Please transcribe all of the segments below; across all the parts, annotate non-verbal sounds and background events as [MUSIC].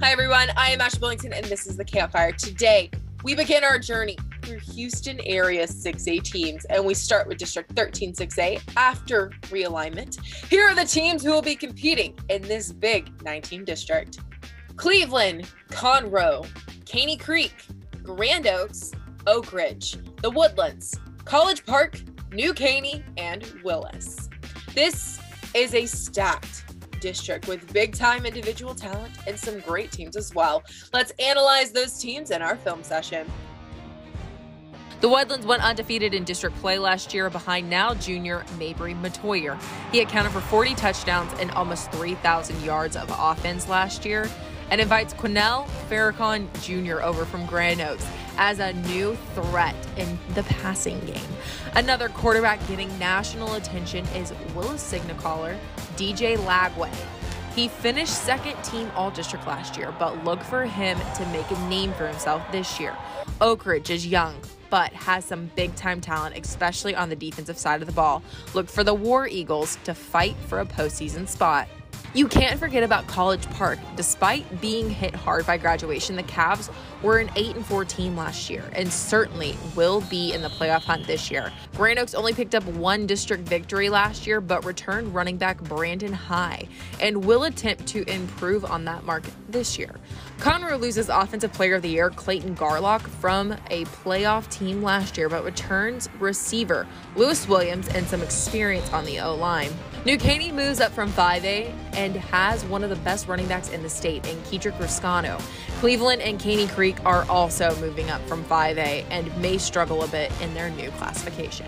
Hi, everyone. I am Ashley Billington, and this is the Campfire. Today, we begin our journey through Houston area 6A teams, and we start with District 13 6A after realignment. Here are the teams who will be competing in this big 19 district Cleveland, Conroe, Caney Creek, Grand Oaks, Oak Ridge, the Woodlands, College Park, New Caney, and Willis. This is a stacked district with big time individual talent and some great teams as well. Let's analyze those teams in our film session. The Woodlands went undefeated in district play last year behind now junior Mabrey Mettauer. He accounted for 40 touchdowns and almost 3,000 yards of offense last year and invites Quinnell Farrakhan Jr. over from Grand Oaks as a new threat in the passing game. Another quarterback getting national attention is Willis signal caller, DJ Lagway. He finished second team all district last year, but look for him to make a name for himself this year. Oak Ridge is young, but has some big time talent, especially on the defensive side of the ball. Look for the War Eagles to fight for a postseason spot. You can't forget about College Park. Despite being hit hard by graduation, the Cavs were an 8 and 4 team last year and certainly will be in the playoff hunt this year. Grand Oaks only picked up one district victory last year, but returned running back Brandon High and will attempt to improve on that mark this year. Conroe loses Offensive Player of the Year Clayton Garlock from a playoff team last year, but returns receiver Lewis Williams and some experience on the O line. New Caney moves up from 5A and has one of the best running backs in the state in Kedrick Reescano. Cleveland and Caney Creek are also moving up from 5A and may struggle a bit in their new classification.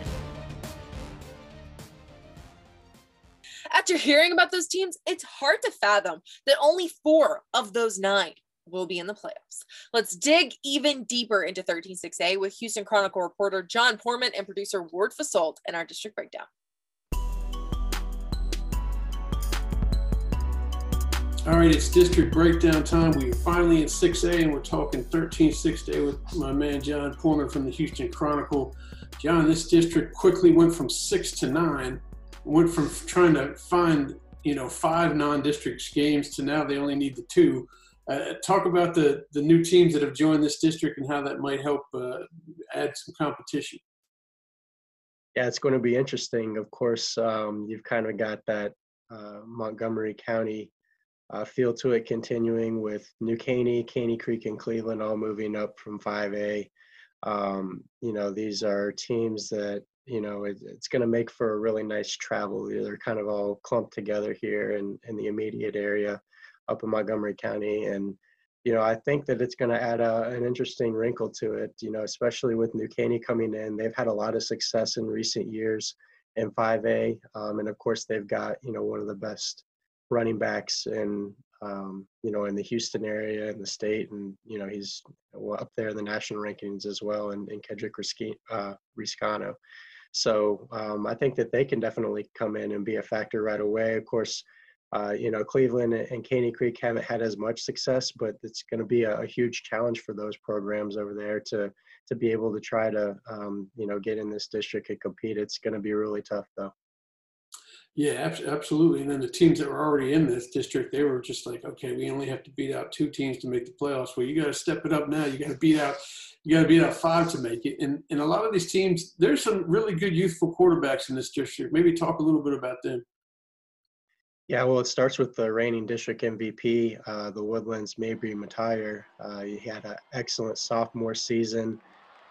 After hearing about those teams, it's hard to fathom that only four of those nine will be in the playoffs. Let's dig even deeper into 13-6A with Houston Chronicle reporter John Poorman and producer Ward Fasold in our district breakdown. All right, it's district breakdown time. We're finally in 6A and we're talking 13 6A with my man John Poorman from the Houston Chronicle. John, this district quickly went from six to nine, went from trying to find, you know, five non-district games to now they only need the two. Uh, talk about the, the new teams that have joined this district and how that might help uh, add some competition. Yeah, it's going to be interesting. Of course, um, you've kind of got that uh, Montgomery County uh, feel to it continuing with New Caney, Caney Creek, and Cleveland all moving up from 5A. Um, you know, these are teams that, you know, it, it's going to make for a really nice travel. They're kind of all clumped together here in, in the immediate area up in Montgomery County. And, you know, I think that it's going to add a, an interesting wrinkle to it, you know, especially with New Caney coming in. They've had a lot of success in recent years in 5A. Um, and of course, they've got, you know, one of the best running backs in um, you know in the Houston area in the state, and you know he's up there in the national rankings as well, and, and Kedrick uh, Reescano. So um, I think that they can definitely come in and be a factor right away. Of course, uh, you know Cleveland and Caney Creek haven't had as much success, but it's going to be a, a, huge challenge for those programs over there to to be able to try to um, you know get in this district and compete. It's going to be really tough though. Yeah, absolutely. And then the teams that were already in this district, they were just like, okay, we only have to beat out two teams to make the playoffs. Well, you got to step it up now. You got to beat out, you got to beat out five to make it. And and a lot of these teams, there's some really good youthful quarterbacks in this district. Maybe talk a little bit about them. Yeah, well, it starts with the reigning district MVP, uh, the Woodlands Mabrey Mettauer. Uh, he had an excellent sophomore season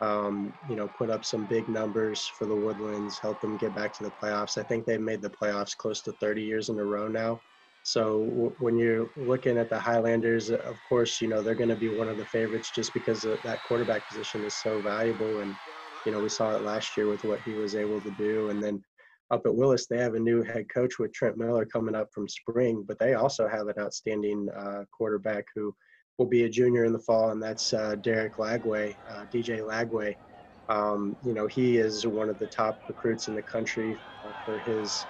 um, you know, put up some big numbers for the Woodlands, help them get back to the playoffs. I think they've made the playoffs close to 30 years in a row now. So w- when you're looking at the Highlanders, of course, you know, they're going to be one of the favorites just because that quarterback position is so valuable. And, you know, we saw it last year with what he was able to do. And then up at Willis, they have a new head coach with Trent Miller coming up from spring, but they also have an outstanding uh, quarterback who – will be a junior in the fall, and that's uh, Derek Lagway, uh, DJ Lagway. Um, you know, he is one of the top recruits in the country uh, for his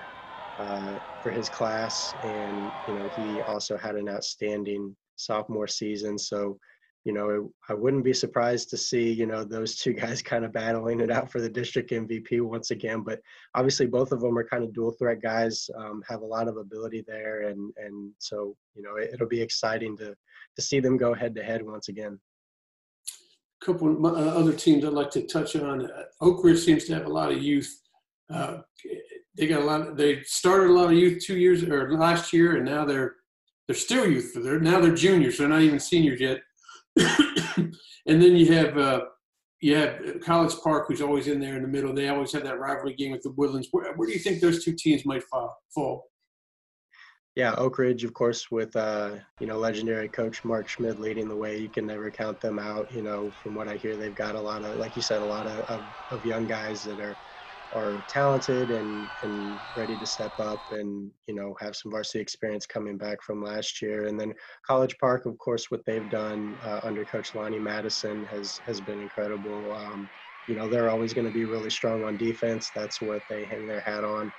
uh, for his class, and you know, he also had an outstanding sophomore season. So, you know, I wouldn't be surprised to see, you know, those two [LAUGHS] guys kind of battling it out for the district MVP once again. But obviously, both of them are kind of dual threat guys, um, have a lot of ability there, and and so you know, it, will be exciting to to see them go head to head once again. A couple of uh, other teams I'd like to touch on. Uh, Oak Ridge seems to have a lot of youth. Uh, they got a lot. Of, they started a lot of youth two years or last year, and now they're they're still youth. They're now they're juniors. They're not even seniors yet [COUGHS] and then you have uh, you have College Park, who's always in there in the middle. They always have that rivalry game with the Woodlands. Where, where do you think those two teams might fall? Yeah, Oak Ridge, of course, with uh, you know legendary coach Mark Schmidt leading the way. You can never count them out. You know, from what I hear, they've got a lot of, like you said, a lot of, of, of young guys that are are talented and, and ready to step up and you know have some varsity experience coming back from last year. And then college park of course what they've done uh, under coach lonnie madison has has been incredible. Um, you know they're always going to be really strong on defense. That's what they hang their hat on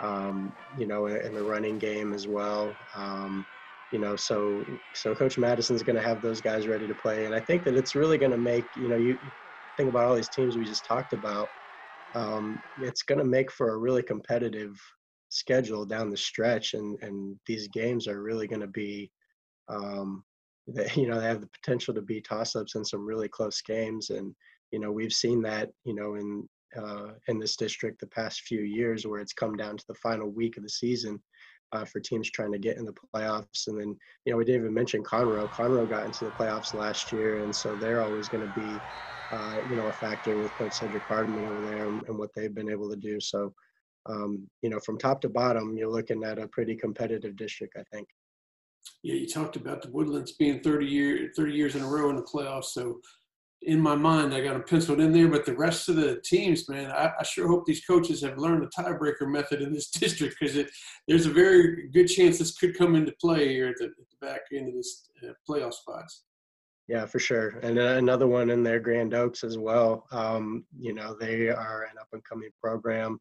um, you know in, the running game as well. Um, you know so so coach madison's going to have those guys ready to play. And i think that it's really going to make you know you think about all these teams we just talked about um, it's going to make for a really competitive schedule down the stretch, and and these games are really going to be, um, [LAUGHS] they, you know, they have the potential to be toss-ups in some really close games, and you know we've seen that you know in uh, in this district the past few years where it's come down to the final week of the season. Uh, for teams trying to get in the playoffs. And then, you know, we didn't even mention Conroe. Conroe got into the playoffs last year, and so they're always going to be uh, you know, a factor with Coach Cedric Hardman over there and, and, what they've been able to do. So, um, you know, from top to bottom, you're looking at a pretty competitive district, I think. Yeah, you talked about the Woodlands being 30 year, 30 years in a row in the playoffs. So, in my mind, I got them penciled in there. But the rest of the teams, man, I, I sure hope these coaches have learned the tiebreaker method in this [LAUGHS] district because there's a very good chance this could come into play here at the, at the back end of this uh, playoff spots. Yeah, for sure. And another one in there, Grand Oaks as well. Um, you know, they are an up and coming program.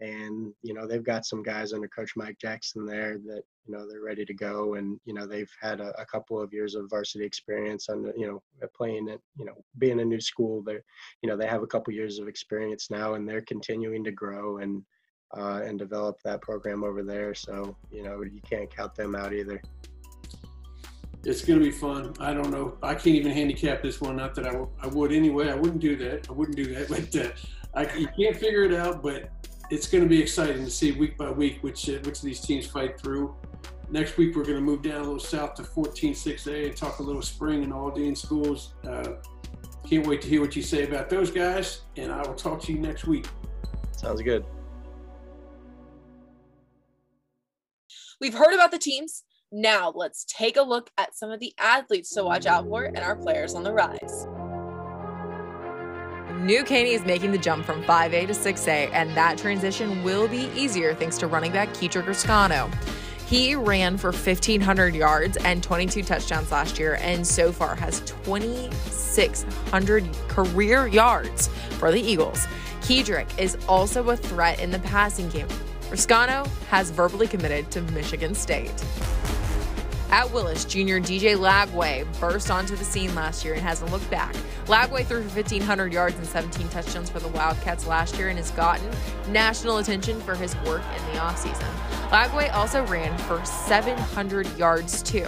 And, you know, they've got some guys under Coach Mike Jackson there that, you know, they're ready to go. And, you know, they've had a, a couple of years of varsity experience on, you know, playing it, you know, being a new school. They're, you know, they have a couple years of experience now and they're continuing to grow and, uh, and develop that program over there. So, you know, you can't count them out either. It's going to be fun. I don't know. I can't even handicap this one. Not that I, w- I would anyway. I wouldn't do that. I wouldn't do that. [LAUGHS] But uh, I, you can't figure it out. But it's going to be exciting to see week by week which uh, which of these teams fight through. Next week we're going to move down a little south to 14-6A and talk a little spring and Aldine schools. Uh, can't wait to hear what you say about those guys. And I will talk to you next week. Sounds good. We've heard about the teams. Now, let's take a look at some of the athletes to watch out for and our players on the rise. New Caney is making the jump from 5A to 6A, and that transition will be easier thanks to running back Kedrick Reescano. He ran for 1,500 yards and 22 touchdowns last year, and so far has 2,600 career yards for the Eagles. Kedrick is also a threat in the passing game. Reescano has verbally committed to Michigan State. At Willis, junior DJ Lagway burst onto the scene last year and hasn't looked back. Lagway threw for 1,500 yards and 17 touchdowns for the Wildcats last year and has gotten national attention for his work in the offseason. Lagway also ran for 700 yards too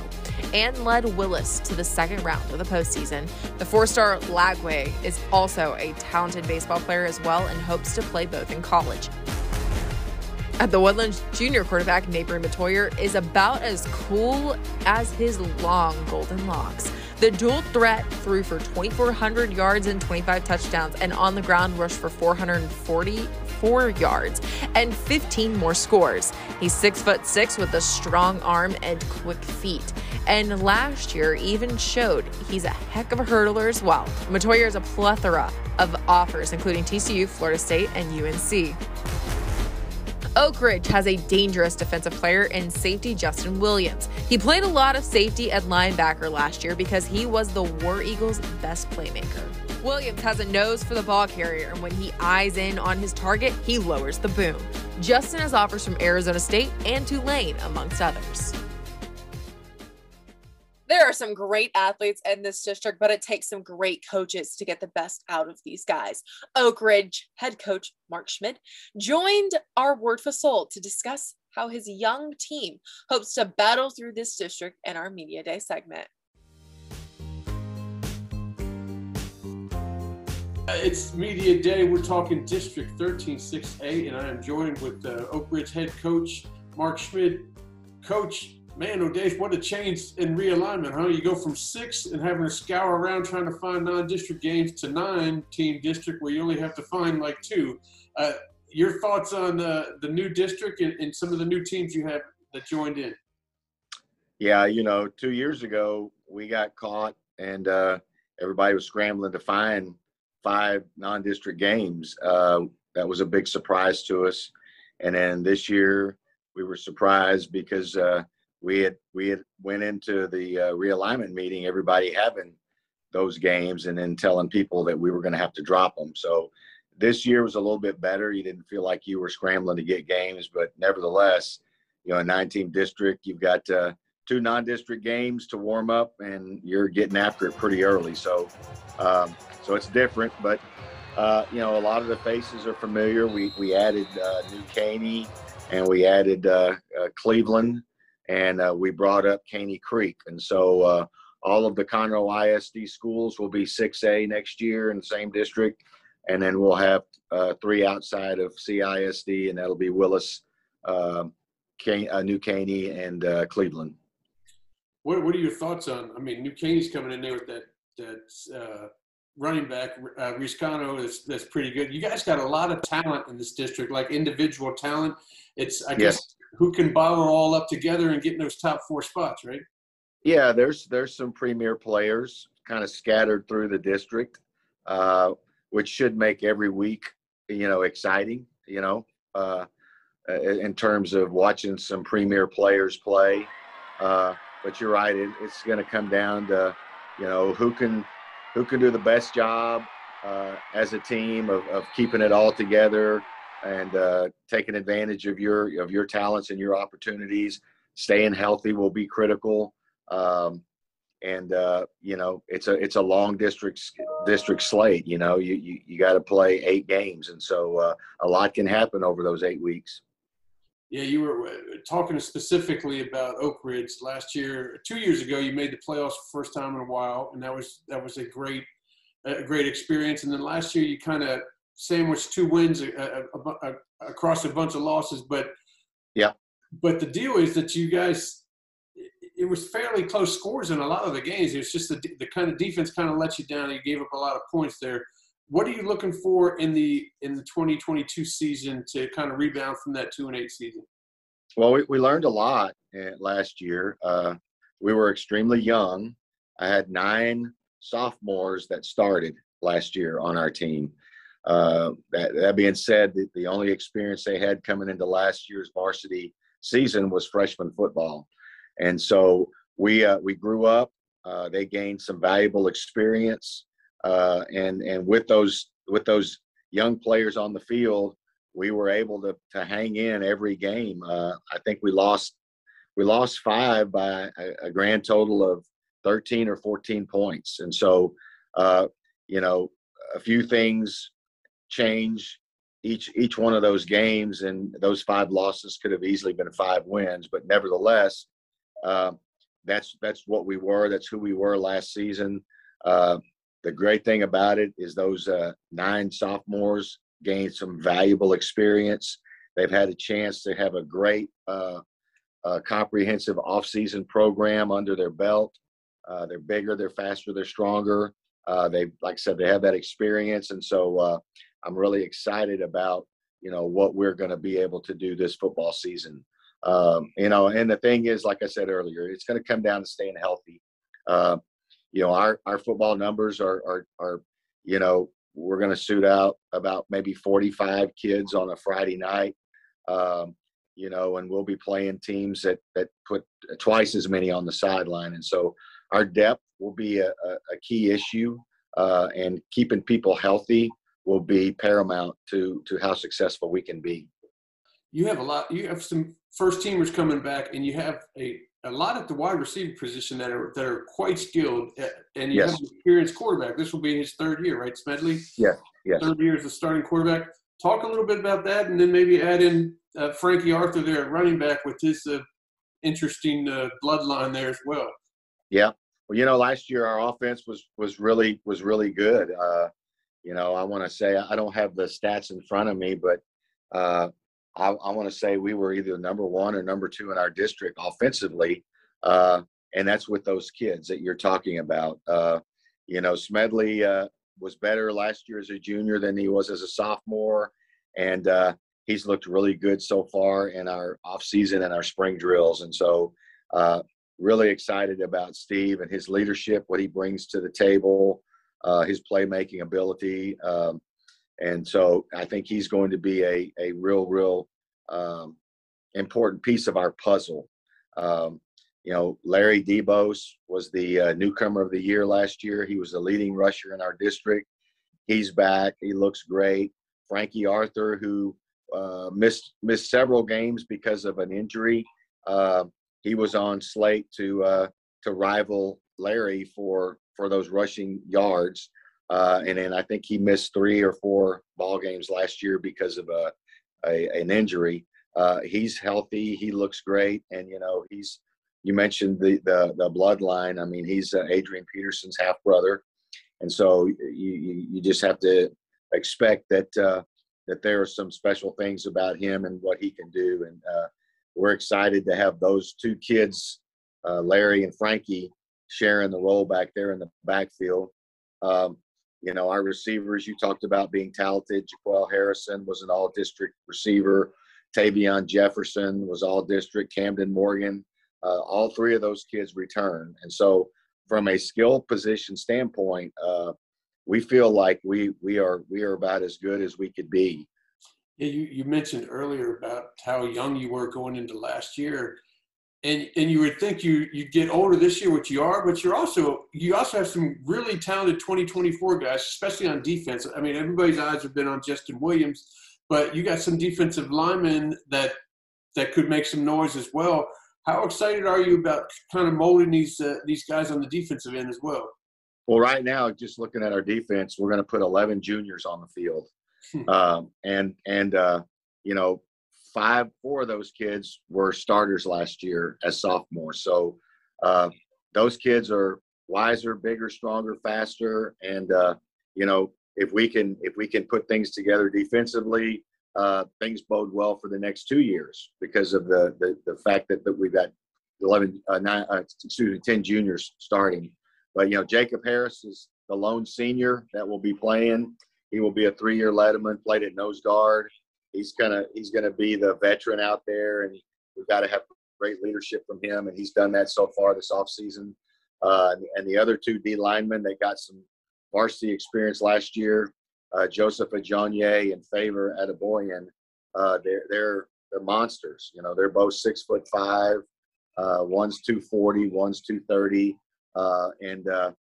and led Willis to the second round of the postseason. The four star Lagway is also a talented baseball player as well and hopes to play both in college. At the Woodlands junior quarterback, Mabrey Mettauer is about as cool as his long golden locks. The dual threat threw for 2,400 yards and 25 touchdowns, and on the ground rushed for 444 yards and 15 more scores. He's six foot six with a strong arm and quick feet. And last year even showed he's a heck of a hurdler as well. Mettauer is a plethora of offers, including TCU, Florida State, and UNC. Oak Ridge has a dangerous defensive player in safety Justin Williams. He played a lot of safety at linebacker last year because he was the War Eagles' best playmaker. Williams has a nose for the ball carrier, and when he eyes in on his target, he lowers the boom. Justin has offers from Arizona State and Tulane, amongst others. There are some great athletes in this district, but it takes some great coaches to get the best out of these guys. Oak Ridge head coach Mark Schmidt joined our Ward Fasold to discuss how his young team hopes to battle through this district in our Media Day segment. Uh, it's Media Day. We're talking District 136A, and I am joined with uh, Oak Ridge head coach Mark Schmidt. Coach, man, oh what a change in realignment, huh? You go from six and having to scour around trying to find non-district games to nine-team district where you only have to find like two. Uh, your thoughts on uh, the new district and, and, some of the new teams you have that joined in? Yeah, you know, two years ago we got caught and uh, everybody was scrambling to find five non-district games. Uh, that was a big surprise to us. And then this year we were surprised because uh, we had we had went into the uh, realignment meeting, everybody having those games, and then telling people that we were going to have to drop them. So this year was a little bit better. You didn't feel like you were scrambling to get games, but nevertheless, you know, a nine-team district, you've got uh, two non-district games to warm up, and you're getting after it pretty early. So, um, so it's different, but uh, you know, a lot of the faces are familiar. We we added uh, New Caney, and we added uh, uh, Cleveland, and uh, we brought up Caney Creek, and so uh, all of the Conroe ISD schools will be 6A next year in the same district, and then we'll have uh, three outside of CISD, and that'll be Willis, um, Can- New Caney, and Cleveland. What What are your thoughts on? I mean, New Caney's coming in there with that that running back uh, Reescano is that's pretty good. You guys got a lot of talent in this district, like individual talent. It's I yes. Who can bottle all up together and get in those top four spots, right? Yeah, there's there's some premier players kind of scattered through the district, uh, which should make every week you know exciting. You know, uh, in terms of watching some premier players play. Uh, but you're right; it, it's going to come down to you know who can who can do the best job uh, as a team of, of keeping it all together and uh, taking advantage of your of your talents and your opportunities. Staying healthy will be critical. Um, and uh, you know it's a it's a long district district slate. You know you you, you got to play eight games, and so uh, a lot can happen over those eight weeks. Yeah, you were uh, talking specifically about Oak Ridge last year. Two years ago, you made the playoffs for the first time in a while, and that was that was a great a great experience. And then last year, you kind of sandwiched two wins a, a, a, across a bunch of losses. But yeah, but the deal is that you guys it was fairly close scores in a lot of the games. It was just the the kind of defense kind of let you down. You gave up a lot of points there what are you looking for in the in the 2022 season to kind of rebound from that two and eight season? Well, we, we learned a lot eh, last year. Uh, we were extremely young. I had nine sophomores that started last year on our team. Uh, that, that, being said, the, the only experience they had coming into last year's varsity season was freshman football, and so we uh, we grew up. Uh, they gained some valuable experience uh, and and with those with those young players on the field, we were able to to hang in every game. Uh, I think we lost we lost five by a, a, grand total of 13 or 14 points, and so uh, you know a few things change each each one of those games, and those five losses could have easily been five wins, but nevertheless. Uh, that's that's what we were. That's who we were last season. Uh, the great thing about it is those uh, nine sophomores gained some valuable experience. They've had a chance to have a great uh, uh, comprehensive offseason program under their belt. Uh, they're bigger, they're faster, they're stronger. They, like I said, they have that experience, and so I'm really excited about you know what we're going to be able to do this football season. Um, you know, and the thing is, like I said earlier, it's going to come down to staying healthy. Uh, you know our our football numbers are are are you know we're going to suit out about maybe 45 kids on a Friday night. Um, you know, and we'll be playing teams that that put twice as many on the sideline, and so our depth will be a, a, a key issue, uh, and keeping people healthy will be paramount to to how successful we can be. You have a lot. You have some first teamers coming back, and you have a a lot at the wide receiver position that are that are quite skilled, and you Yes. have an experienced quarterback. This will be his third year, right, Smedley? Yeah, yes. Third year as the starting quarterback. Talk a little bit about that, and then maybe add in uh, Frankie Arthur there at running back with his uh, interesting uh, bloodline there as well. Yeah. Well, you know, last year our offense was was really was really good. Uh, you know, I want to say I don't have the stats in front of me, but uh, I, I want to say we were either number one or number two in our district offensively, uh, and that's with those kids that you're talking about. Uh, you know, Smedley uh, was better last year as a junior than he was as a sophomore, and uh, he's looked really good so far in our off season and our spring drills, and so. Uh, really excited about Steve and his leadership, what he brings to the table, uh, his playmaking ability. Um, and so I think he's going to be a, a real, real um, important piece of our puzzle. Um, you know, Larry Debos was the uh, newcomer of the year last year. He was the leading rusher in our district. He's back. He looks great. Frankie Arthur, who uh, missed missed several games because of an injury, uh, he was on slate to uh, to rival Larry for for those rushing yards. Uh, and then I think he missed three or four ball games last year because of a, a an injury. Uh, he's healthy. He looks great, and you know he's. You mentioned the the, the bloodline. I mean, he's uh, Adrian Peterson's half brother, and so you, you just have to expect that uh, that there are some special things about him and what he can do. And uh, we're excited to have those two kids, uh, Larry and Frankie, sharing the role back there in the backfield. Um, you know, our receivers, you talked about being talented. Jaquel Harrison was an all district receiver. Tavion Jefferson was all district. Camden Morgan, uh, all three of those kids return. And so, from a skill position standpoint, uh, we feel like we we are we are about as good as we could be. Yeah, you, you mentioned earlier about how young you were going into last year. And and you would think you you get older this year, which you are, but you're also you also have some really talented 2024 guys, especially on defense. I mean, everybody's eyes have been on Justin Williams, but you got some defensive linemen that that could make some noise as well. How excited are you about kind of molding these uh, these guys on the defensive end as well? Well, right now, just looking at our defense, we're going to put 11 juniors on the field, um, and and uh, you know, five, four of those kids were starters last year as sophomores. So uh, those kids are wiser, bigger, stronger, faster, and uh, you know, if we can if we can put things together defensively, uh, things bode well for the next two years because of the the, the fact that, that we've got 11, uh, nine, uh, excuse me, 10 juniors starting. But you know, Jacob Harris is the lone senior that will be playing. He will be a three-year letterman, played at nose guard. He's gonna he's gonna be the veteran out there, and we've got to have great leadership from him, and he's done that so far this offseason. Uh, and the other two D linemen they got some varsity experience last year, uh, Joseph Ajonye and Favor Adeboyan, uh, they're they're they're monsters. You know, they're both six foot five. Uh, one's 240, one's 230. Uh, and, uh,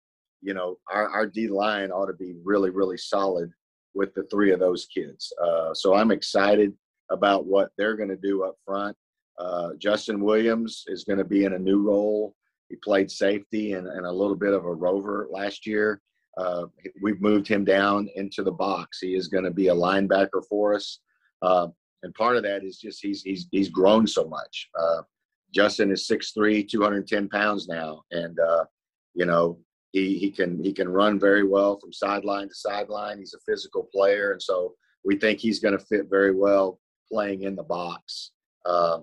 you know, our, our D line ought to be really, really solid with the three of those kids. Uh, so I'm excited about what they're going to do up front. Uh, Justin Williams is going to be in a new role. He played safety and, and a little bit of a rover last year. Uh, we've moved him down into the box. He is going to be a linebacker for us. Uh, and part of that is just he's, he's, he's grown so much. Justin is 6'3", 210 pounds now. And, you know, he, he can he can run very well from sideline to sideline. He's a physical player, and so we think he's going to fit very well playing in the box. Uh,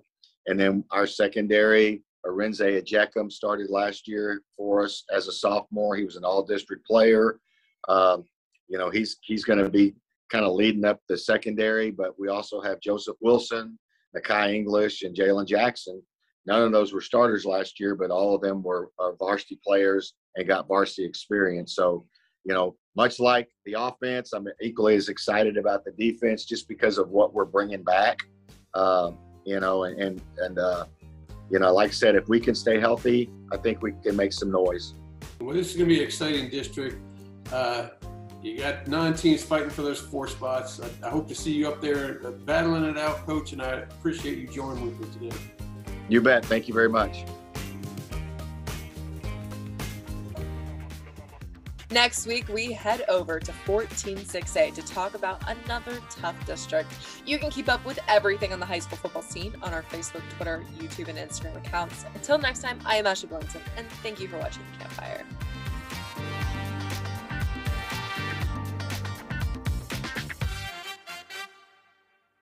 and then our secondary, Arinze Ejeckum, started last year for us as a sophomore. He was an all-district player. Um, you know, he's he's going to be kind of leading up the secondary, but we also have Joseph Wilson, Nakai English, and Jalen Jackson None of those were starters last year, but all of them were varsity players and got varsity experience. So, you know, much like the offense, I'm equally as excited about the defense just because of what we're bringing back. Uh, you know, and and, and uh, you know, like I said, if we can stay healthy, I think we can make some noise. Well, this is going to be an exciting district. Uh, you got nine teams fighting for those four spots. I, I hope to see you up there uh, battling it out, coach, and I appreciate you joining with me today. You bet. Thank you very much. Next week, we head over to 146A to talk about another tough district. You can keep up with everything on the high school football scene on our Facebook, Twitter, YouTube, and Instagram accounts. Until next time, I am Ashley Blanton, and thank you for watching Campfire.